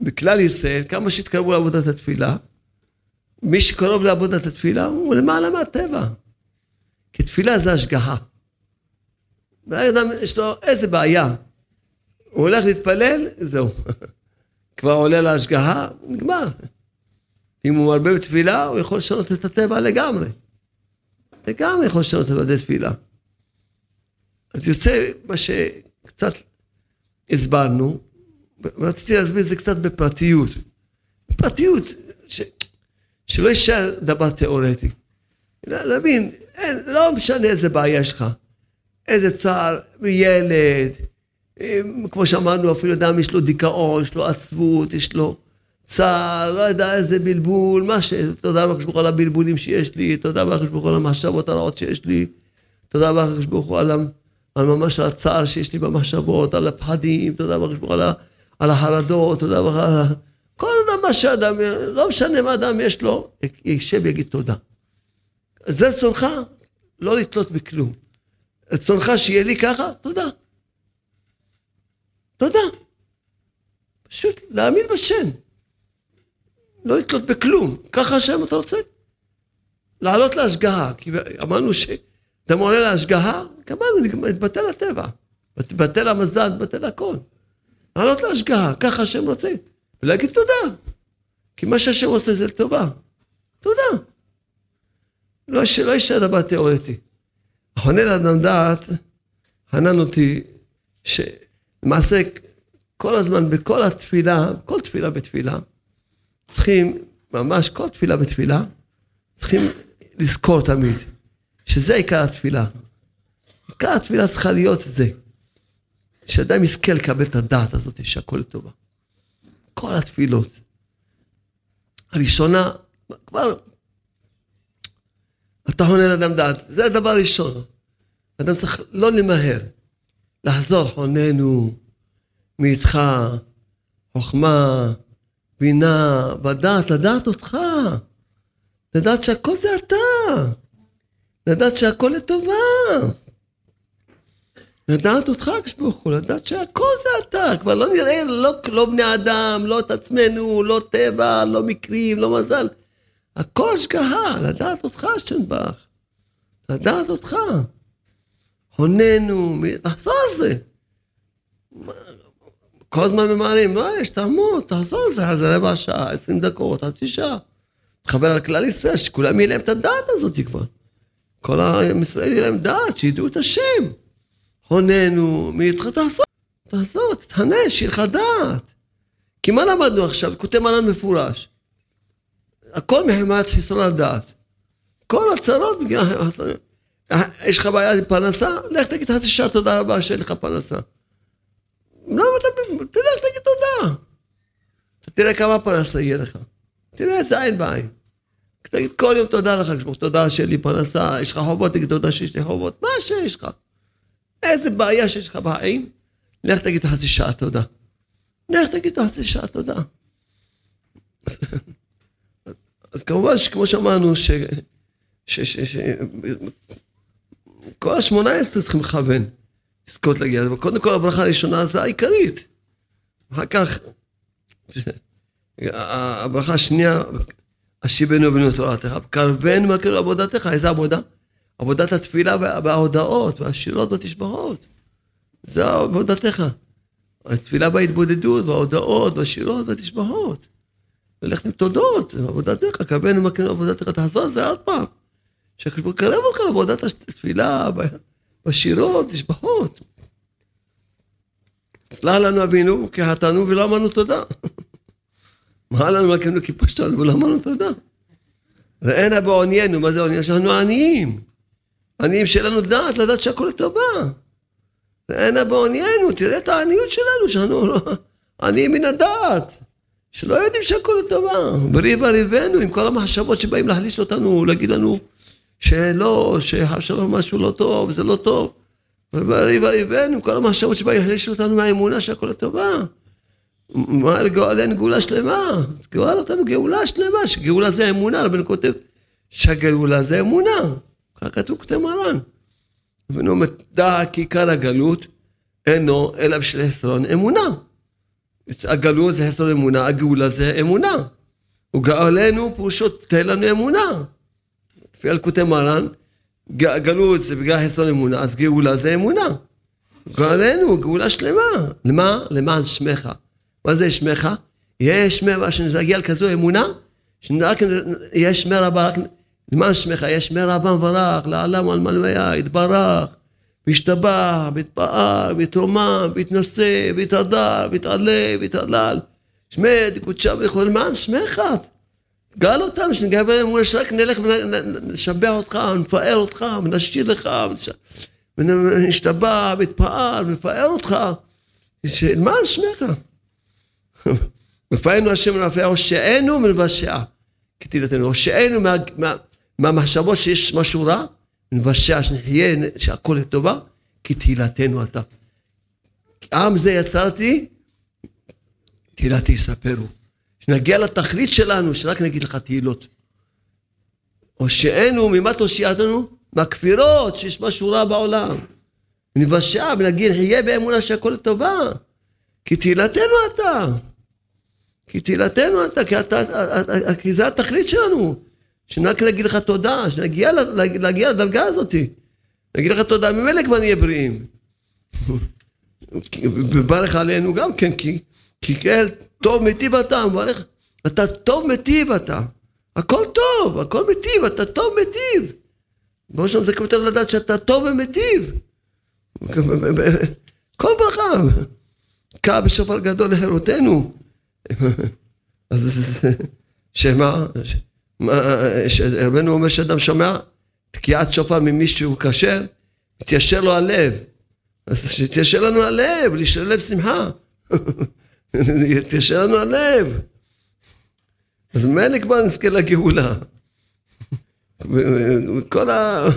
בכלל ישראל, כמה שהתקרבו לעבודת התפילה, מי שקרוב לעבודת התפילה הוא למעלה מהטבע. כי תפילה זה השגחה. והאדם יש לו איזה בעיה. הוא הולך להתפלל, זהו. כבר עולה להשגחה, נגמר. אם הוא מרבה בתפילה, הוא יכול לשנות את הטבע לגמרי. לגמרי יכול לשנות את בדי תפילה. אז יוצא מה שקצת הסברנו, ורציתי להסביר את זה קצת בפרטיות. בפרטיות, ש... שלא יישאר דבר תיאורטי. להבין, אין, לא משנה איזה בעיה יש לך. איזה צער, ילד, כמו שאמרנו, אפילו אדם יש לו דיכאון, יש לו עצבות, יש לו צער, לא יודע איזה בלבול, מה ש... תודה רבה לקדוש על הבלבולים שיש לי, תודה רבה ברוך על המחשבות הרעות שיש לי, תודה רבה הוא על, על ממש הצער שיש לי במחשבות, על הפחדים, תודה רבה ברוך על, החרדות, תודה רבה על... מה שאדם, לא משנה מה אדם יש לו, יישב ויגיד תודה. זה רצונך, לא לתלות בכלום. רצונך שיהיה לי ככה, תודה. תודה. פשוט להאמין בשם. לא לתלות בכלום. ככה השם אתה רוצה. לעלות להשגחה. כי אמרנו שאתה עולה להשגחה, אמרנו, התבטל הטבע. התבטל המזל, התבטל הכל. לעלות להשגחה, ככה השם רוצה. ולהגיד תודה. כי מה שהשם עושה זה לטובה. תודה. לא, לא יישאר דבר תיאורטי. החונה לאדם דעת, חנן אותי, שלמעשה כל הזמן, בכל התפילה, כל תפילה בתפילה, צריכים, ממש כל תפילה בתפילה, צריכים לזכור תמיד, שזה עיקר התפילה. עיקר התפילה צריכה להיות זה, שאדם יזכה לקבל את הדעת הזאת שהכל לטובה. כל התפילות. הראשונה, כבר, אתה עונה לאדם דעת, זה הדבר הראשון. אדם צריך לא למהר, לחזור, חוננו מאיתך, חוכמה, בינה, ודעת, לדעת אותך. לדעת שהכל זה אתה. לדעת שהכל לטובה. לדעת אותך, כשברוך הוא, לדעת שהכל זה אתה. כבר לא נראה, לא, לא בני אדם, לא את עצמנו, לא טבע, לא מקרים, לא מזל. הכל השגחה, לדעת אותך, שנבח. לדעת אותך. הוננו, תחזור על זה. כל הזמן ממהרים, מה יש, תעמוד, תחזור על זה, זה רבע שעה, עשרים דקות, חצי שעה. תכוון על כלל ישראל, שכולם יהיה להם את הדעת הזאת כבר. כל עם ישראל יהיה להם דעת, שידעו את השם. הוננו, מאיתך תחזור, תחזור, תתענה, שיהיה לך דעת. כי מה למדנו עכשיו? כותב מרן מפורש. הכל מחמת חסרון הדעת. כל הצרות בגלל... יש לך בעיה עם פרנסה? לך תגיד חצי שעה תודה רבה שאין לך פרנסה. למה אתה... תלך תגיד תודה. תראה כמה פרנסה יהיה לך. תראה את זה עין בעין. תגיד כל יום תודה לך, תודה שאין לי פרנסה, יש לך חובות, תגיד תודה שיש לי חובות, מה שיש לך. איזה בעיה שיש לך בחיים, לך תגיד חצי שעה תודה. לך תגיד חצי שעה תודה. אז כמובן שכמו שאמרנו, ש... ש... ש... ש... כל השמונה עשרה צריכים לכוון. לזכות להגיע לזה. קודם כל הברכה הראשונה זה העיקרית. אחר כך, הברכה השנייה, השיבנו בנו תורתך, קרבנו מהקרב עבודתך, איזה עבודה? עבודת התפילה וההודעות והשירות והתשבחות. זה עבודתך. התפילה בהתבודדות וההודעות והשירות והתשבחות. ללכת עם תודות, עבודתך, קרבנו מהקרב עבודתך, תחזור על זה עוד פעם. שהקדוש יקרב אותך לעבודת התפילה, בשירות, תשבחות. סלח לנו אבינו כי חטאנו ולא אמרנו תודה. מה לנו מלכנו כי פשטנו ולא אמרנו תודה. ואין בעוניינו, מה זה עוניין? שאנחנו עניים. עניים שאין לנו דעת, לדעת שהכל לטובה. ואין בעוניינו, תראה את העניות שלנו, שאנחנו לא... עניים מן הדעת. שלא יודעים שהכל לטובה. בריב וריבנו עם כל המחשבות שבאים להחליש אותנו, להגיד לנו שלא, שחב שלום משהו לא טוב, זה לא טוב. ובריב וריבנו עם כל המחשבות שבאים להחליש אותנו מהאמונה שהכל לטובה. מה לגאולנו גאולה שלמה? גאולה אותנו גאולה שלמה, שגאולה זה אמונה, רבנו כותב שהגאולה זה אמונה. כך כתוב כתב מרן. רבנו אומר, דע כי עיקר הגלות אינו אלא בשביל חסרון אמונה. הגלות זה חסרון אמונה, הגאולה זה אמונה. וגאלנו פירושו תן לנו אמונה. לפי אלקוטי מרן, גלות זה בגלל חסרון אמונה, אז גאולה זה אמונה. גאלנו, גאולה שלמה. למה? למען שמך. מה זה שמך? יש שמך, שנגיע לכזו אמונה, שרק יש שמי רבה, למען שמך, יש שמי רבה מברך, לעלם על מלמיה, יתברך, וישתבח, ויתפאר, ויתרומם, ויתנשא, ויתהדר, ויתעלה, ויתהלל. שמד, קודשה ולכל למען שמך. גאל אותנו, שנגע באמונה שרק נלך ונשבח אותך, ונפאר אותך, ונשאיר לך, ונשתבח, ונתפאר, ונפאר אותך. למען שמך. רפאנו השם ורפא הושענו ונבשע כתהילתנו, הושענו מהמחשבות שיש משהו רע, נבשע שנחיה, שהכל לטובה, כתהילתנו אתה. עם זה יצרתי, תהילתי יספרו. שנגיע לתכלית שלנו, שרק נגיד לך תהילות. הושענו, ממה תושיע אותנו? מהכפירות, שיש משהו רע בעולם. נבשע ונגיד, נחיה באמונה שהכל לטובה. כי תהילתנו אתה. כי תהילתנו אתה, כי, אתה, כי זה התכלית שלנו. שרק נגיד לך תודה, שנגיע להגיע לדרגה הזאת. נגיד לך תודה, ממילא כבר נהיה בריאים. וברך עלינו גם כן, כי, כי כן, טוב מיטיב אתה, מברך, אתה טוב מיטיב אתה. הכל טוב, הכל מיטיב, אתה טוב מיטיב. בראש שלנו זה כותב לדעת שאתה טוב ומיטיב. כל ברכה. קע בשופר גדול לחירותנו. אז שמה, רבנו אומר שאדם שומע תקיעת שופר ממישהו כשר, יתיישר לו הלב. אז שיתיישר לנו הלב, לב שמחה. יתיישר לנו הלב. אז ממילא כבר נזכה לגאולה. כל ה...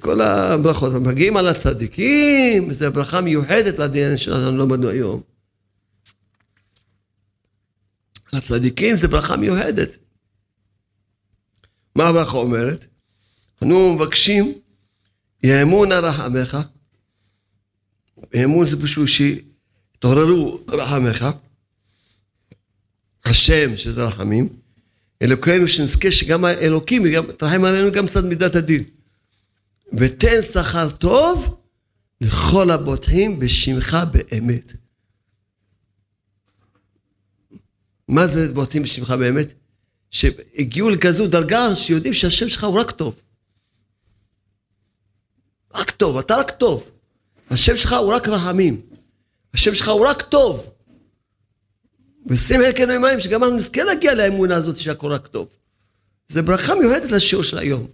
כל הברכות, מגיעים על הצדיקים, זו ברכה מיוחדת לדין שלנו למדנו היום. הצדיקים זה ברכה מיוחדת. מה הברכה אומרת? אנו מבקשים, יאמון רחמך, אמון זה פשוט שיתעוררו רחמך, השם שזה רחמים, אלוקינו שנזכה שגם האלוקים תרחם עלינו גם קצת מידת הדין. ותן שכר טוב לכל הבוטחים בשמך באמת. מה זה בוטחים בשמך באמת? שהגיעו לכזו דרגה שיודעים שהשם שלך הוא רק טוב. רק טוב, אתה רק טוב. השם שלך הוא רק רחמים. השם שלך הוא רק טוב. ושים חלקנו עם מים שגם אנחנו נזכה להגיע לאמונה הזאת שהכל רק טוב. זה ברכה מיוחדת לשיעור של היום.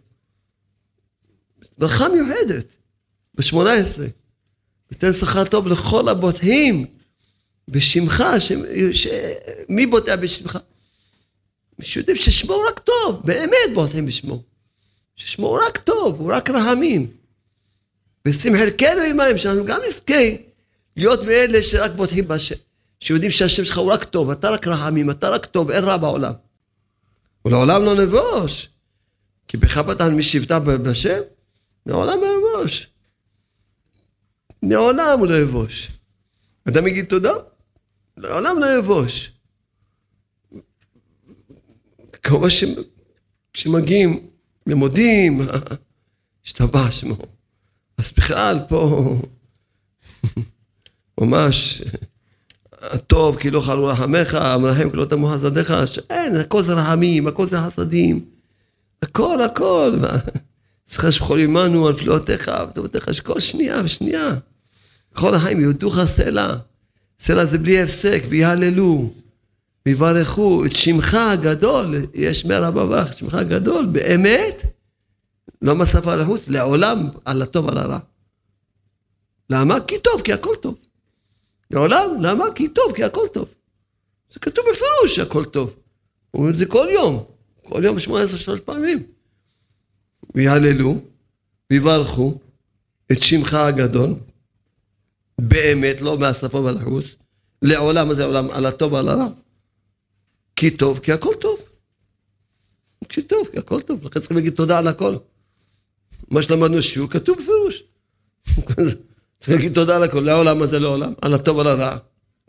ברכה מיוחדת, בשמונה עשרה. ותן שכר טוב לכל הבוטחים בשמך, ש... ש... מי בוטח בשמך? שיודעים ששמו הוא רק טוב, באמת בוטחים בשמו. ששמו הוא רק טוב, הוא רק רחמים. ושים חלקנו עמהם, שאנחנו גם נזכה להיות מאלה שרק בוטחים בשם. שיודעים שהשם שלך הוא רק טוב, אתה רק רחמים, אתה רק טוב, אין רע בעולם. ולעולם לא נבוש. כי בך פתחנו מי שיבטח בשם, לעולם לא יבוש. לעולם הוא לא יבוש. אדם יגיד תודה, לעולם לא יבוש. כמובן כשמגיעים ומודים, השתבח שמו. אז בכלל פה ממש הטוב כי לא חלו רחמך, המרחם כי לא תמו חסדיך, אין, הכל זה רחמים, הכל זה חסדים, הכל הכל. זכר שבכל עמנו על פלאותיך וטובתך שכל שנייה ושנייה. כל החיים יודוך סלע. סלע זה בלי הפסק, ויהללו, ויברכו את שמך הגדול, יש מרבה ברך, שמך הגדול, באמת, לא מהשפה לחוץ, לעולם על הטוב על הרע. למה? כי טוב, כי הכל טוב. לעולם, למה? כי טוב, כי הכל טוב. זה כתוב בפירוש שהכל טוב. אומרים את זה כל יום, כל יום שמונה עשרה שלוש פעמים. ויהללו, ויברכו את שמך הגדול, באמת, לא מהשפה ולחוץ, לעולם, מה זה לעולם? על הטוב ועל הרע. כי טוב, כי הכל טוב. כי טוב, כי הכל טוב, לכן צריכים להגיד תודה על הכל. מה שלמדנו שיעור כתוב בפירוש. צריך להגיד תודה על הכל, לעולם הזה לעולם, על הטוב ועל הרע.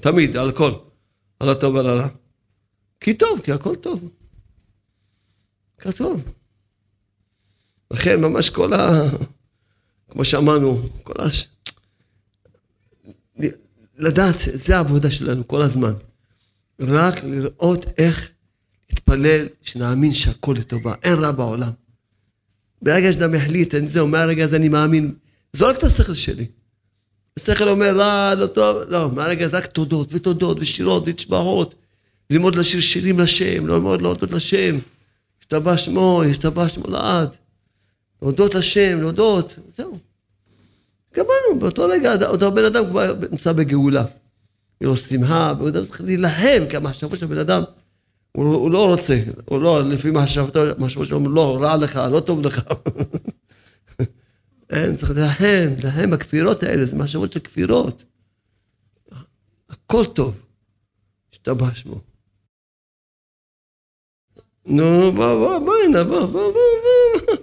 תמיד, על הכל. על הטוב ועל הרע. כי טוב, כי הכל טוב. כתוב. לכן ממש כל ה... כמו שאמרנו, כל ה... לדעת, זה העבודה שלנו כל הזמן. רק לראות איך להתפלל, שנאמין שהכל לטובה, אין רע בעולם. ברגע שאדם החליט, אני זהו, מהרגע הזה אני מאמין, זורק את השכל שלי. השכל אומר רע, לא טוב, לא, מהרגע הזה רק תודות ותודות ושירות ותשבחות, ללמוד לשיר שירים לשם, ללמוד להודות לשם, השתבח שמו, השתבח שמו לעד, להודות לשם, להודות, זהו. גמרנו, באותו רגע אותו בן אדם כבר נמצא בגאולה. יהיה לו שמחה, אדם צריך להילחם, כי המחשבות של הבן אדם, הוא, הוא לא רוצה, הוא לא, לפי המחשבות שלו, לא, רע לך, לא טוב לך. אין, צריך להילחם, להילחם בכפירות האלה, זה מחשבות של כפירות. הכל טוב, השתבח שמו. נו, בוא, בוא, בוא, הנה, בוא, בוא, בוא.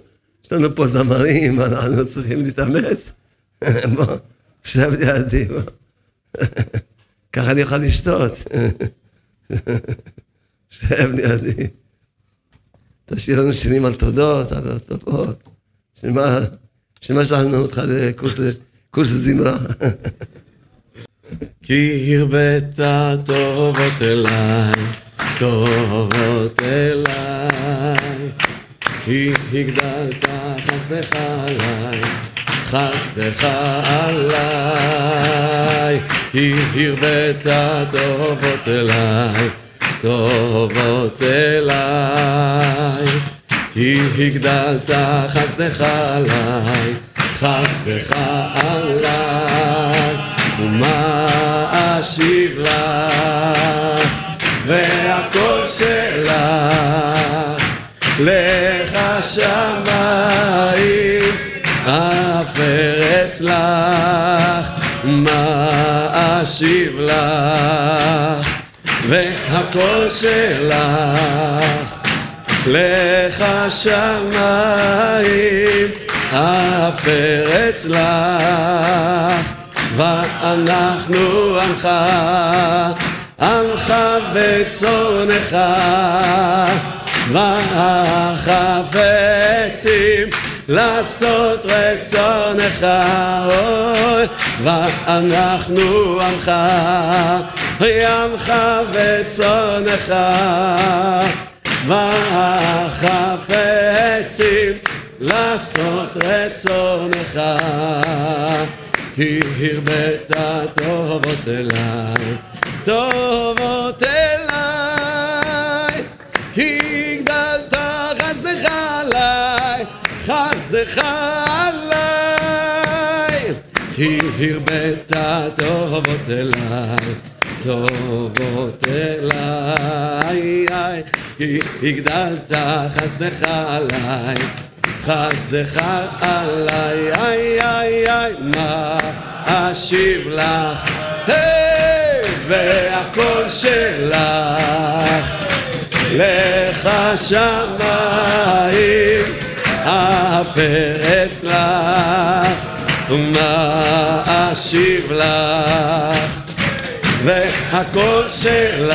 יש לנו פה זמרים, אנחנו צריכים להתאמץ. בוא, שב לידי, בוא. ככה אני יכול לשתות. שב לידי. תשאיר לנו שירים על תודות, על הטובות. שמה, שמה שלחנו אותך לקורס זמרה. כי הרבית טובות אליי, טובות אליי, כי הגדלת חסדך עליי. חסדך עליי, כי הרבית טובות אליי, טובות אליי, כי הגדלת חסדך עליי, חסדך עליי, ומה אשיב לך, והכל שלך, לך שמיים. אף ארץ לך, מה אשיב לך, והכל שלך, לך שמיים, אף ארץ לך, ואנחנו עמך, עמך וצונך, והחפצים לעשות רצונך, אוי, ואנחנו עמך, עמך וצונך, והחפצים לעשות רצונך, כי הרבית טובות אליי, טובות אליי, חסדך עליי, כי הרבית טובות אליי, טובות אליי, כי הגדלת חסדך עליי, חסדך עליי, איי איי איי, מה אשיב לך, והכל שלך, לך שמיים, אף ארץ לך, ומה אשיב לך, והכל שלך,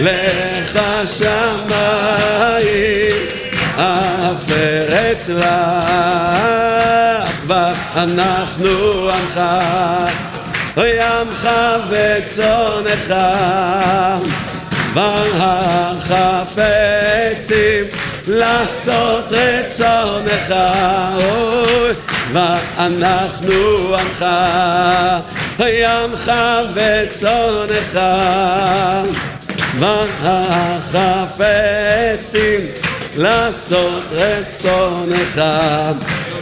לך שמיים, אף ארץ לך, ואנחנו עמך, אוי עמך וצונך, והחפצים לעשות רצונך, אוי, ואנחנו עמך, עמך וצונך, והחפצים לעשות רצונך.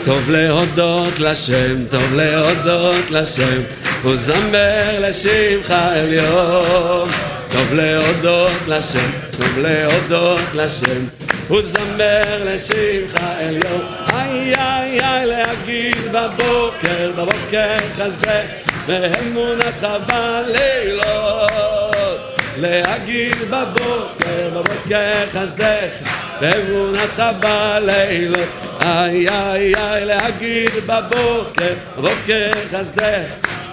טוב להודות לשם, טוב להודות לשם, וזמר לשמך עליון. טוב להודות לשם, טוב להודות לשם, וזמר לשמך עליון. איי איי איי להגיד בבוקר, בבוקר חסדך, ואמונתך בלילות. להגיד בבוקר, בבוקר חסדך, ואמונתך בלילות. איי איי איי להגיד בבוקר, בבוקר חסדך,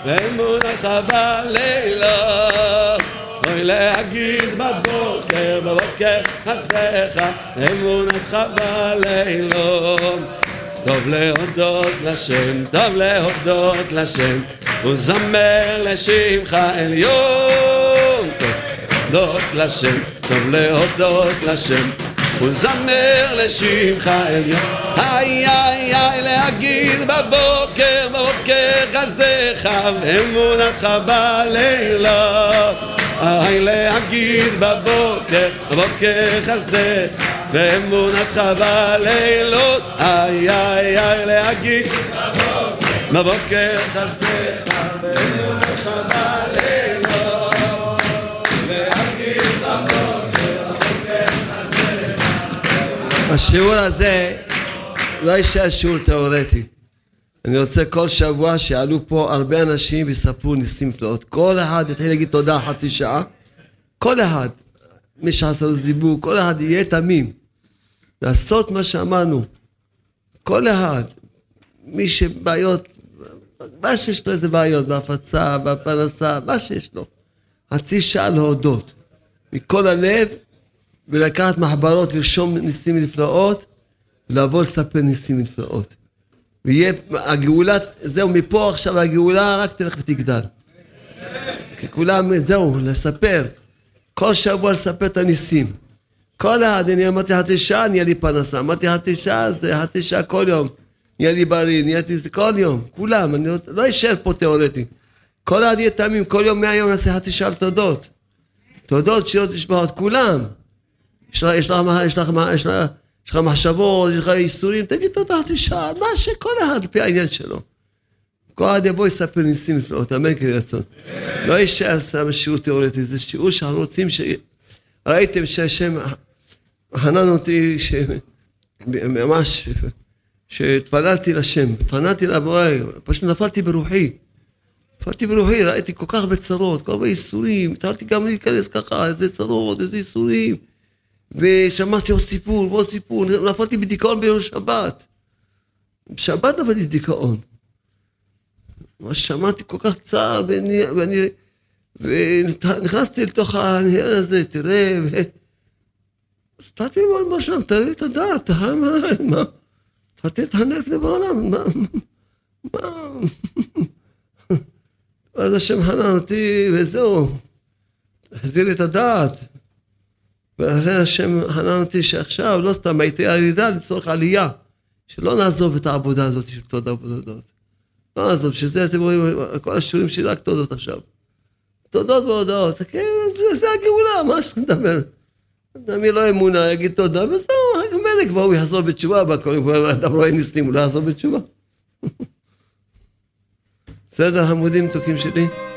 ואמונתך בלילות. אוי להגיד בבוקר, בבוקר חסדך, אמונתך בלילות. טוב להודות לשם, טוב להודות לשם, וזמר לשמך עליון. טוב להודות לשם, טוב להודות לשם, וזמר לשמך עליון. איי איי איי להגיד בבוקר, בבוקר חסדך, ואמונתך בלילות. איי להגיד בבוקר, בבוקר חסדך, ואמונתך בלילות. איי איי איי להגיד בבוקר חסדך, ואמונתך בלילות. להגיד בבוקר, בבוקר השיעור הזה לא יישאר שיעור תיאורטי. אני רוצה כל שבוע שיעלו פה הרבה אנשים ויספרו ניסים פלאות. כל אחד יתחיל להגיד תודה חצי שעה. כל אחד, מי שעשה לו זיווג, כל אחד יהיה תמים. לעשות מה שאמרנו. כל אחד. מי שבעיות, מה שיש לו איזה בעיות, בהפצה, בפרנסה, מה שיש לו. חצי שעה להודות. מכל הלב, ולקחת מחברות, לרשום ניסים ונפלאות, ולבוא לספר ניסים ונפלאות. ויהיה, הגאולה, זהו, מפה עכשיו הגאולה רק תלך ותגדל. כי כולם, זהו, לספר. כל שבוע לספר את הניסים. כל אחד, אני אמרתי חצי שעה, נהיה לי פרנסה. אמרתי חצי שעה, זה חצי שעה כל יום. נהיה לי בריא, נהייתי זה כל יום. כולם, אני לא, לא אשאר פה תיאורטי. כל אחד יהיה תמים, כל יום מהיום נעשה חצי שעה לתודות. תודות, שירות לשבחות, כולם. יש לך, יש לך, יש לך, יש לך, יש לך מחשבות, יש לך ייסורים, תגיד תודה שעה, מה שכל אחד לפי העניין שלו. כל אחד יבוא יספר ניסים נפלאות, אמן כן רצון. לא יישאר סתם שיעור תיאורטי, זה שיעור שאנחנו רוצים ש... ראיתם שהשם חנן אותי, ש... ממש, שהתפללתי לשם, התפללתי לבורא, פשוט נפלתי ברוחי. נפלתי ברוחי, ראיתי כל כך הרבה צרות, כל הרבה ייסורים, התחלתי גם להיכנס ככה, איזה צרות, איזה ייסורים. ושמעתי עוד סיפור, ועוד סיפור, נפלתי בדיכאון ביום שבת. בשבת נפלתי בדיכאון. מה ששמעתי כל כך צער, ואני, ואני, ונכנסתי לתוך העניין הזה, תראה, ו... אז תתי מאוד משהו, תראה את הדעת, תראה מה, מה, תתי את הנפש בעולם, מה, מה, אז השם חנן אותי, וזהו, החזיר לי את הדעת. ולכן השם חנן אותי שעכשיו, לא סתם הייתי ירידה לצורך עלייה, שלא נעזוב את העבודה הזאת של תודה ובודדות. לא נעזוב, שזה אתם רואים, כל השיעורים שלי רק תודות עכשיו. תודות והודעות, כן, זה הגאולה, מה שאתה מדבר. אדם יהיה לו אמונה, יגיד תודה, וזהו, רק מילא כבר הוא יחזור בתשובה, אדם רואה ניסים, הוא לא יחזור בתשובה. בסדר, חמודים מתוקים שלי?